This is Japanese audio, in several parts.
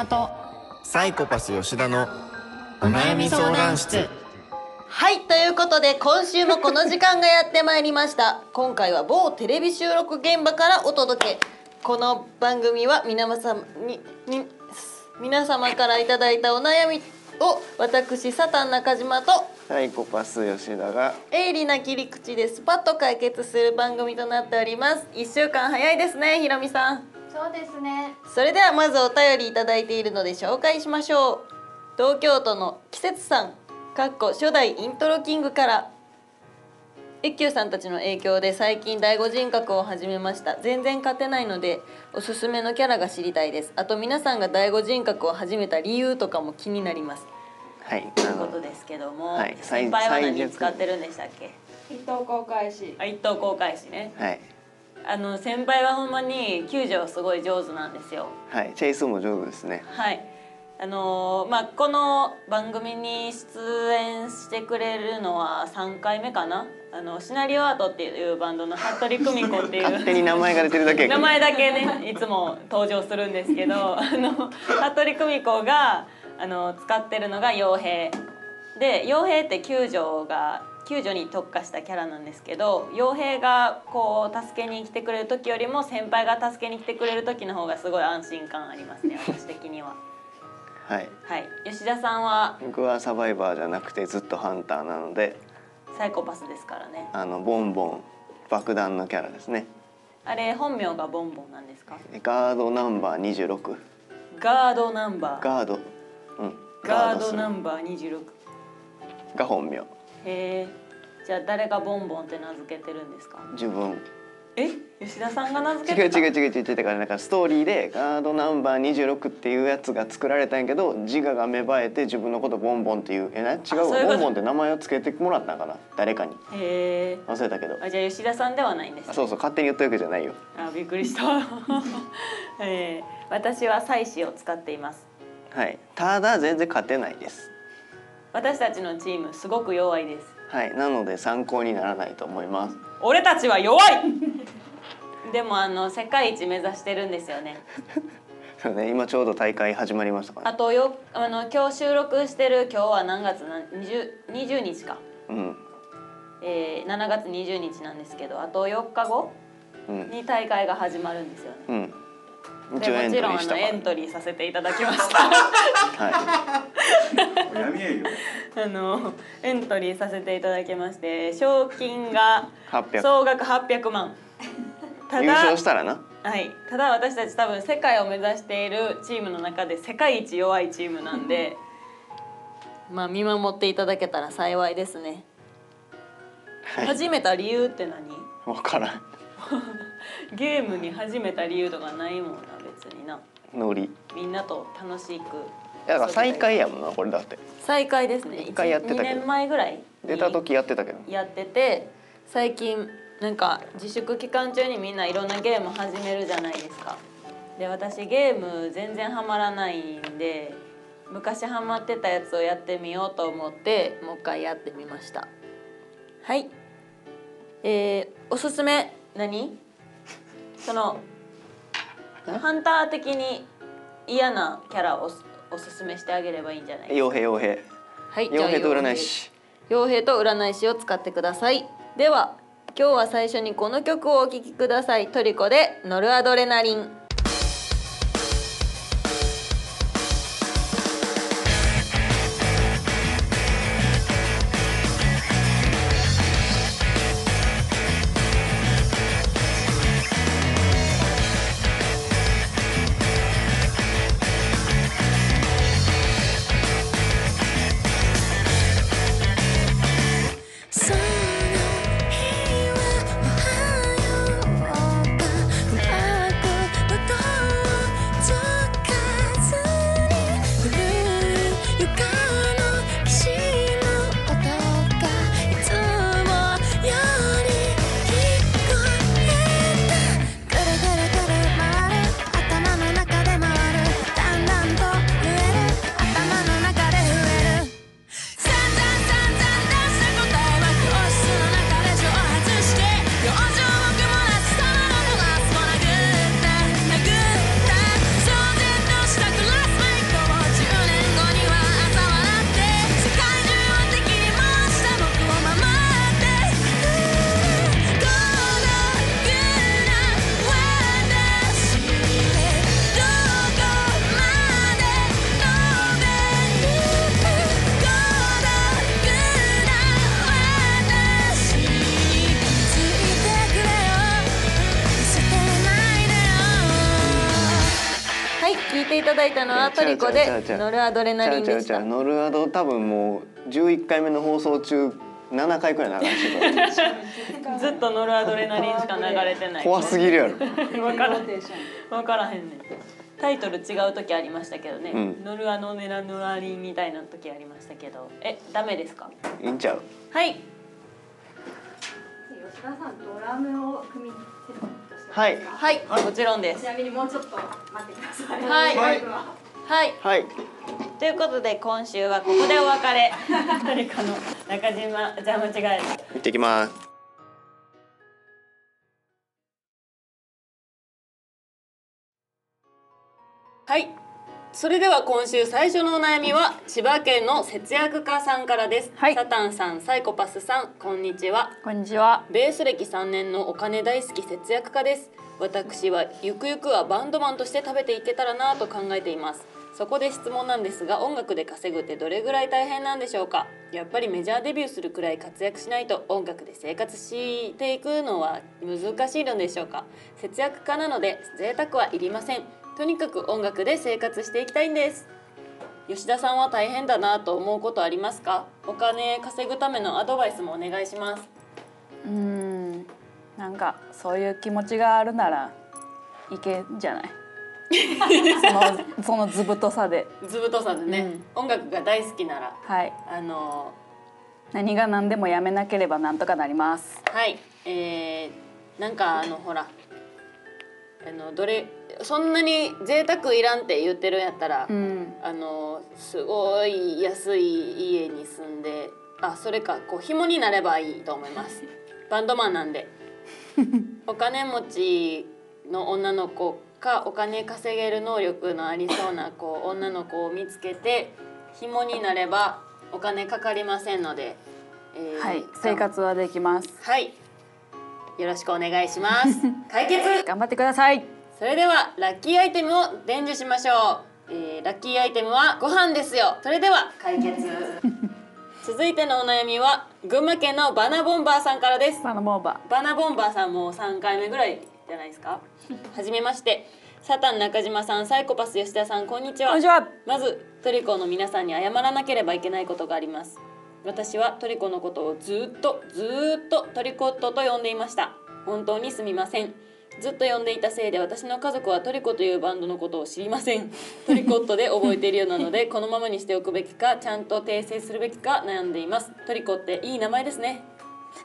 中島と。サイコパス吉田のお悩み相談室。はいということで今週もこの時間がやってまいりました。今回は某テレビ収録現場からお届け。この番組は皆様にに皆様からいただいたお悩みを私サタン中島とサイコパス吉田が鋭利な切り口でスパッと解決する番組となっております。一週間早いですねひろみさんそうですね。それではまずお便りいただいているので紹介しましょう。東京都の季節さんかっこ初代イントロキングから。一休さんたちの影響で最近第五人格を始めました。全然勝てないのでおすすめのキャラが知りたいです。あと皆さんが第五人格を始めた理由とかも気になります。はい。ということですけども、はい。先輩は何使ってるんでしたっけ？一等公開し。あ一等公開しね。はいあの先輩はほんまに救助すごい上手なんですよ。はいチェイスも上手ですね。はい。あのーまあこの番組に出演してくれるのは3回目かな？あのシナリオアートっていうバンドの服部久美子っていう。勝手に名前が出てるだけ名前だけねいつも登場するんですけどあの服部久美子があの使ってるのが傭兵。で傭兵って救助が救助に特化したキャラなんですけど傭兵がこう助けに来てくれる時よりも先輩が助けに来てくれる時の方がすごい安心感ありますね 私的には。はい。はい。吉田さんは？僕はサバイバーじゃなくてずっとハンターなのでサイコパスですからね。あのボンボン爆弾のキャラですね。あれ本名がボンボンなんですか？ガードナンバー26ガードナンバー。ガード。うん。ガードナバンバー26ーが本名へえじゃあ誰がボンボンって名付けてるんですか？自分。え？吉田さんが名付けてた？違う違う違う違うだからなんかストーリーでガードナンバー26っていうやつが作られたんやけど自我が芽生えて自分のことボンボンっていうえな違うそういうこと。ボンボンって名前をつけてもらったんかな？誰かに。へえ忘れたけど。あじゃあ吉田さんではないんです、ね、あそうそう勝手に言ったわけじゃないよ。あびっくりした、えー、私は妻子を使っています。はい。ただ全然勝てないです私たちのチームすごく弱いです。はいなので参考にならないと思います。俺たちは弱い。でもあの世界一目指してるんですよね。そうね今ちょうど大会始まりましたから。あとよあの今日収録してる今日は何月な 20, 20日か、うん。えー、7月20日なんですけどあと4日後うん。に大会が始まるんですよね。うん一で応エントリもちろんエントリーさせていただきました。はやめえよ。あのエントリーさせていただきまして賞金がい800総額800万。た優だ勝したらな。はい、ただ私たち多分世界を目指しているチームの中で世界一弱いチームなんでまあ見守っていただけたら幸いですね、はい。始めた理由って何？分からん。ゲームに始めた理由とかないもんな別にな。ノリ。いみんなと楽しく。やだから再開やもんなこれだって。再開ですね。一回やってたけど。2年前ぐらいに。出た時やってたけど。やってて最近なんか自粛期間中にみんないろんなゲーム始めるじゃないですか。で私ゲーム全然ハマらないんで昔ハマってたやつをやってみようと思ってもう一回やってみました。はい。えー、おすすめ何？そのハンター的に嫌なキャラをおすおすすめしてあげればいいんじゃないですか？傭兵傭兵。はい、傭兵と占い師。傭兵と占い師を使ってください。では今日は最初にこの曲をお聴きください。トリコでノルアドレナリンだいたのはトリコでノルアドレナリンちゃうでした。ちゃうノルアド多分もう11回目の放送中7回くらい流してるずっとノルアドレナリンしか流れてない。怖すぎるやろ。分からん分からへんねん。タイトル違う時ありましたけどね、うん。ノルアノネラノラリンみたいな時ありましたけど。えダメですか？いいんちゃう。はい。吉田さんドラムを組みはい。はい、もちろんです。ちなみにもうちょっと待ってください。はい。ははい。はい。ということで今週はここでお別れ。誰かの中島じゃあ間違えた。行ってきますそれでは今週最初のお悩みは千葉県の節約家さんからです、はい。サタンさんサイコパスさんこんにちは。こんにちは。ベース歴3年のお金大好き節約家です。私はゆくゆくはバンドマンとして食べていけたらなと考えています。そこで質問なんですが音楽で稼ぐってどれぐらい大変なんでしょうか？やっぱりメジャーデビューするくらい活躍しないと音楽で生活していくのは難しいのでしょうか？節約家なので贅沢はいりませんとにかく音楽で生活していきたいんです。吉田さんは大変だなと思うことありますか？お金稼ぐためのアドバイスもお願いします。うーん、なんかそういう気持ちがあるならいけんじゃない？そのその図太さで、ずぶとさでね、音楽が大好きなら。はい。あの何が何でもやめなければなんとかなります。はい。えー、なんかあのほらあのどれそんなに贅沢いらんって言ってるんやったら、うん、あのすごい安い家に住んであそれかこう紐になればいいと思います。バンドマンなんで。お金持ちの女の子かお金稼げる能力のありそうなこう女の子を見つけて紐になればお金かかりませんので、えーはい、生活はできます。はい。よろしくお願いします。解決！頑張ってください。それではラッキーアイテムを伝授しましょう、えーラッキーアイテムはご飯ですよ。それでは解決。続いてのお悩みは群馬県のバナボンバーさんからです。バナモーババナボンバーさんも3回目ぐらいじゃないですか。はじめまして。サタン中島さんサイコパス吉田さんこんにちー。こはんにちは。まずトリコの皆さんに謝らなければいけないことがあります。私はトリコのことをずっとずっとトリコットと呼んでいました。本当にすみませんずっと呼んでいたせいで私の家族はトリコというバンドのことを知りません トリコットで覚えているようなのでこのままにしておくべきかちゃんと訂正するべきか悩んでいますトリコっていい名前ですね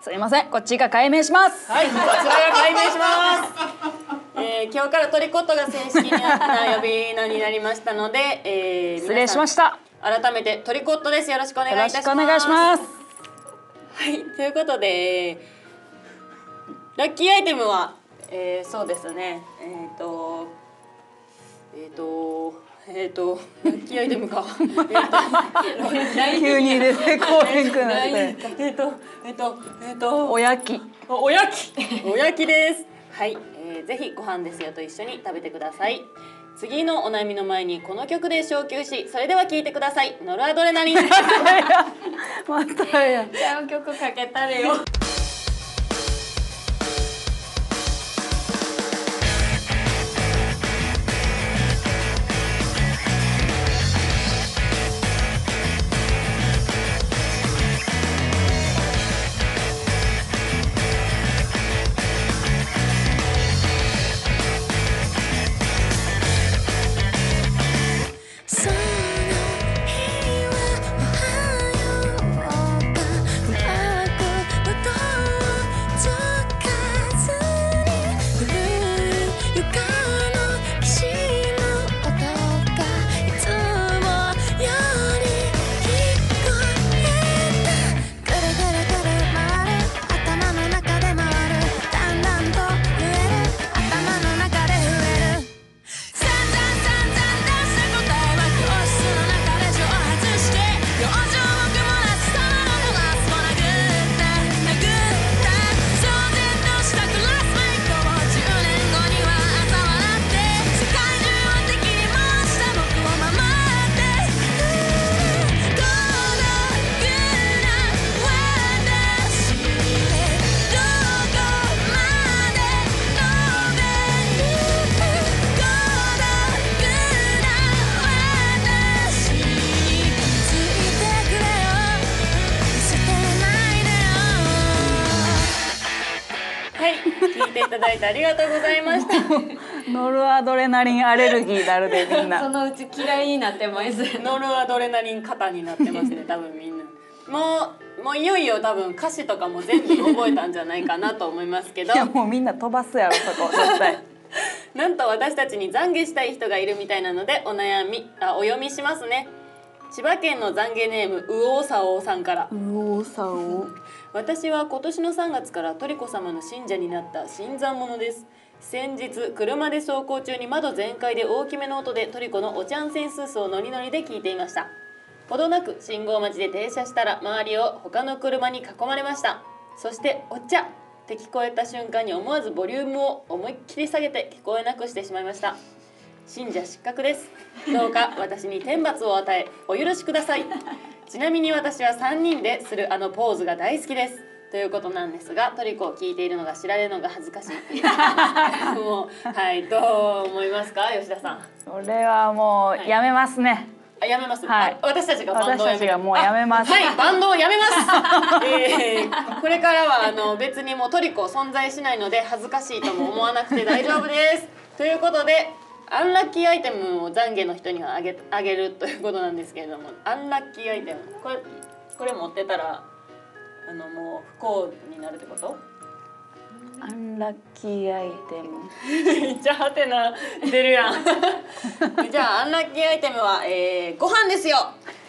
すいません、こっちが解明します。はい、こちらが解明します。えー、今日からトリコットが正式な呼び名になりましたので、えー、失礼しましした。た。改めてトリコットです。よろしくお願いいよたします。ろしくお願いします。はい、ということで、ラッキーアイテムは、えー、そうですね。えっ、と、えっ、と、えっ、ーアイテムか。えーと 急に出てこへんくなって。えっ、と、えっ、と、えっ、と、おやき。おおやきおやきですはい、えー、ぜひご飯ですよと一緒に食べてください次のお悩みの前にこの曲で小休止それでは聴いてくださいノルアドレナリン またや。ちゃう曲かけたれよいてありがとうございました。ノルアドレナリンアレルギーなるでみんそなのうち嫌いになってます。ノルアドレナリン肩になってますね 多分みんな。もうもういよいよ多分歌詞とかも全部覚えたんじゃないかなと思いますけど。いやもうみんな飛ばすやろそこ絶対。なんと私たちに懺悔したい人がいるみたいなのでお悩みあお読みしますね。千葉県の懺悔ネームうおうさおうさんから。うおさお私は今年の3月からトリコ様の信者になった新参者です。先日車で走行中に窓全開で大きめの音でトリコのおちゃんセンスースをノリノリで聞いていました。ほどなく信号待ちで停車したら周りを他の車に囲まれました。そして「お茶!」って聞こえた瞬間に思わずボリュームを思いっきり下げて聞こえなくしてしまいました。信者失格です。どうか私に天罰を与えお許しください。ちなみに私は3人でするあのポーズが大好きです。ということなんですがトリコを聞いているのが知られるのが恥ずかしいっていう。もうはいどう思いますか？吉田さん。それはもうやめますね、あやめます、はい。あ私たちがバンドをやめもうやめます。あはいバンドをやめます、えーこれからはあの別にもうトリコ存在しないので恥ずかしいとも思わなくて大丈夫です。ということでアンラッキーアイテムを懺悔の人にはあげあげるということなんですけれどもアンラッキーアイテムこれこれ持ってたらあのもう不幸になるってこと？アンラッキーアイテム。めっちゃハテナ出るやん。じゃあアンラッキーアイテムは、えー、ご飯ですよ。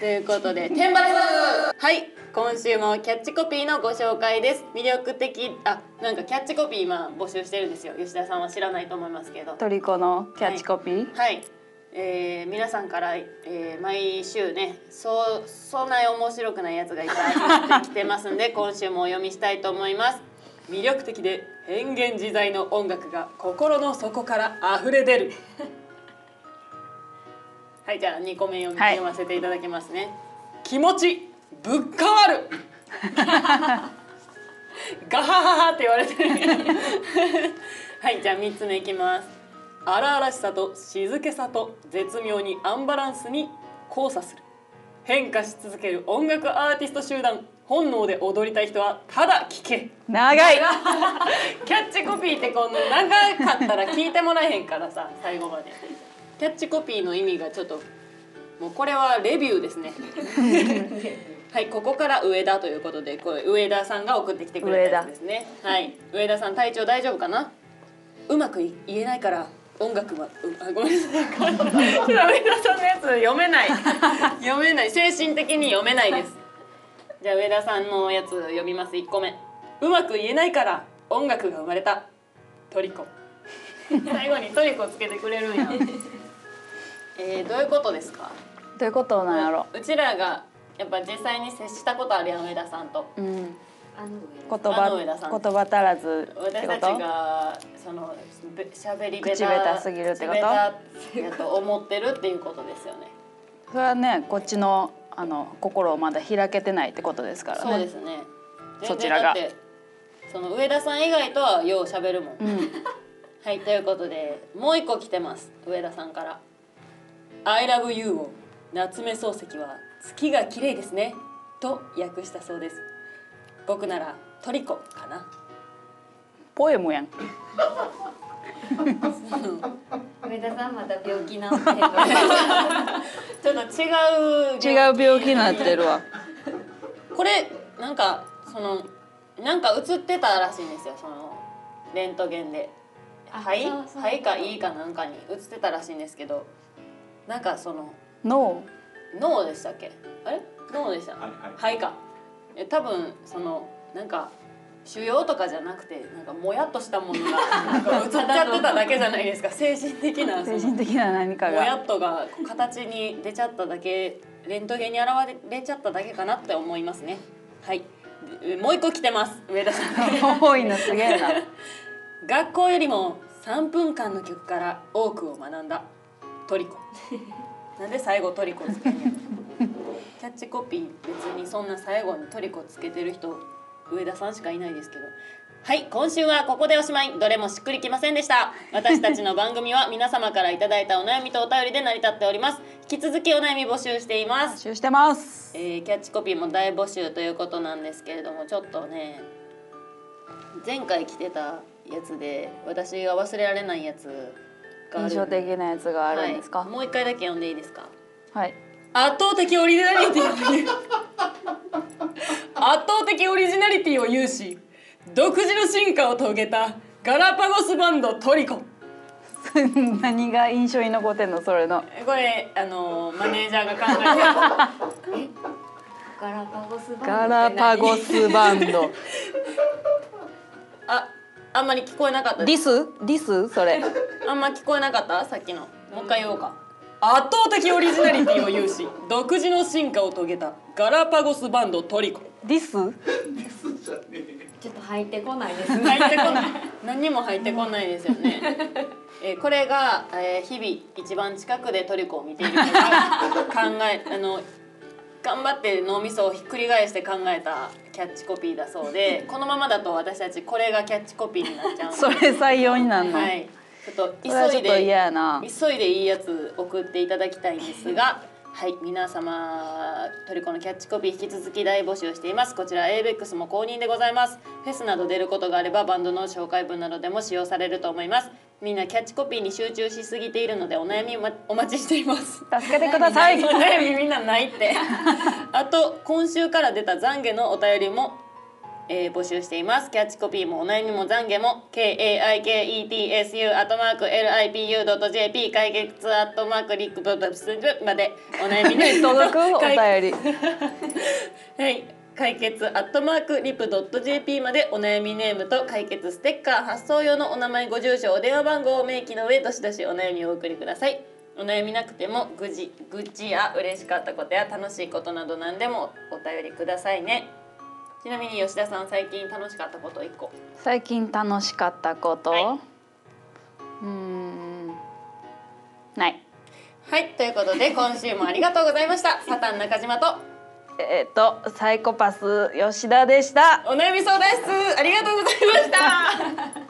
ということで天罰。はい今週もキャッチコピーのご紹介です。魅力的あなんかキャッチコピー今募集してるんですよ。吉田さんは知らないと思いますけど。トリコのキャッチコピー、はい、えー皆さんから、えー毎週ねそうそんな面白くないやつがいっぱい来てますんで 今週もお読みしたいと思います。魅力的で変幻自在の音楽が心の底から溢れ出る。はいじゃあ2個目読み、はい。読ませていただきますね。気持ちぶっ変わる。ガハハハって言われてる。はいじゃあ3つ目いきます。荒々しさと静けさと絶妙にアンバランスに交差する。変化し続ける音楽アーティスト集団。本能で踊りたい人はただ聴け。長い。キャッチコピーってこの長かったら聞いてもらえへんからさ最後まで。キャッチコピーの意味がちょっともうこれはレビューですねはいここから上田ということでこれ上田さんが送ってきてくれたやつですね。はい。上田さん体調大丈夫かな？うまくい言えないから音楽はうあごめんなさい。ちょっと上田さんのやつ読めない。読めない。精神的に読めないです。じゃあ上田さんのやつ読みます。1個目。うまく言えないから音楽が生まれた。トリコ。最後にトリコつけてくれるんや。えー、どういうことですか？どういうことなんやろ？うちらがやっぱ実際に接したことあるやん上田さんと。うん。言あの上田さん。葉言葉足らずって私たちがそのべ喋りベタ口下手すぎるってこと。やと思ってるっていうことですよね。それはねこっちのあの心をまだ開けてないってことですからね。そうですね。そちらが。その上田さん以外とはよう喋るもん、うん。はいということでもう一個来てます。上田さんから「I love you」を夏目漱石は「月が綺麗ですね」と訳したそうです。僕ならトリコかな。ポエムやん。上田さんまた病気治ってちょっと違う違う病気になってるわ。これなんかそのなんか映ってたらしいんですよ。そのレントゲンで。あ肺？肺か胃かなんかに映ってたらしいんですけど。なんかその脳？脳でしたっけ？あれ？脳でした？はいはい。肺か。え多分そのなんか腫瘍とかじゃなくてなんかもやっとしたものがなんか映っちゃってただけじゃないですか。精神的な精神的な何かもやがっとが形に出ちゃっただけレントゲンに現れちゃっただけかなって思いますね。はい。でもう一個来てます。上田さん。多いのすげえな。学校よりも3分間の曲から多くを学んだトリコなんで最後トリコつけんねんキャッチコピー別にそんな最後にトリコつけてる人上田さんしかいないですけど。はい今週はここでおしまい。どれもしっくりきませんでした。私たちの番組は皆様からいただいたお悩みとお便りで成り立っております。引き続きお悩み募集しています。募集してます。えーキャッチコピーも大募集ということなんですけれどもちょっとね前回着てたやつで私が忘れられないやつが印象的なやつがあるんですか？はい、もう一回だけ読んでいいですか？はい、圧倒的オリジナリティ圧倒的オリジナリティを有し独自の進化を遂げたガラパゴスバンドトリコ。何が印象に残ってんの？それの。これあのマネージャーが考えて ガラパゴスバンドガ何？ラパゴスバンド。ああんまり聞こえなかったディス？ディス？それ。あんま聞こえなかった？さっきの。もう一回言おうか。圧倒的オリジナリティを有し 独自の進化を遂げたガラパゴスバンドトリコ。ディス？ちょっと入ってこないですね。入ってこない。何にも入ってこないですよね。えーこれが、えー日々一番近くでトリコを見ている考えあの頑張って脳みそをひっくり返して考えたキャッチコピーだそうで このままだと私たちこれがキャッチコピーになっちゃうそれ採用になるの、はい、ちょっと急いで嫌やな。急いでいいやつ送っていただきたいんですがはい皆様トリコのキャッチコピー引き続き大募集しています。こちら ABEX も公認でございます。フェスなど出ることがあればバンドの紹介文などでも使用されると思いますみんなキャッチコピーに集中しすぎているのでお悩みお,、お待ちしています。助けてください。お悩みみんなないって。あと今週から出た懺悔のお便りもえー募集しています。キャッチコピーもお悩みも懺悔も KAIKETSU アットマーク LIPU.jp 解決アットマークリックブドスまでお悩みね届くお便解りはい解決アットマークリプドット JP までお悩みネームと解決ステッカー発送用のお名前ご住所お電話番号を明記の上どしどしお悩みをお送りください。お悩みなくても愚痴愚痴や嬉しかったことや楽しいことなど何でもお便りくださいね。ちなみに吉田さん最近楽しかったこと1個。最近楽しかったこと、はうーん。ない。はいということで今週もありがとうございました。サタン中島とえっ、ー、とサイコパス吉田でした。お悩み相談室ありがとうございました。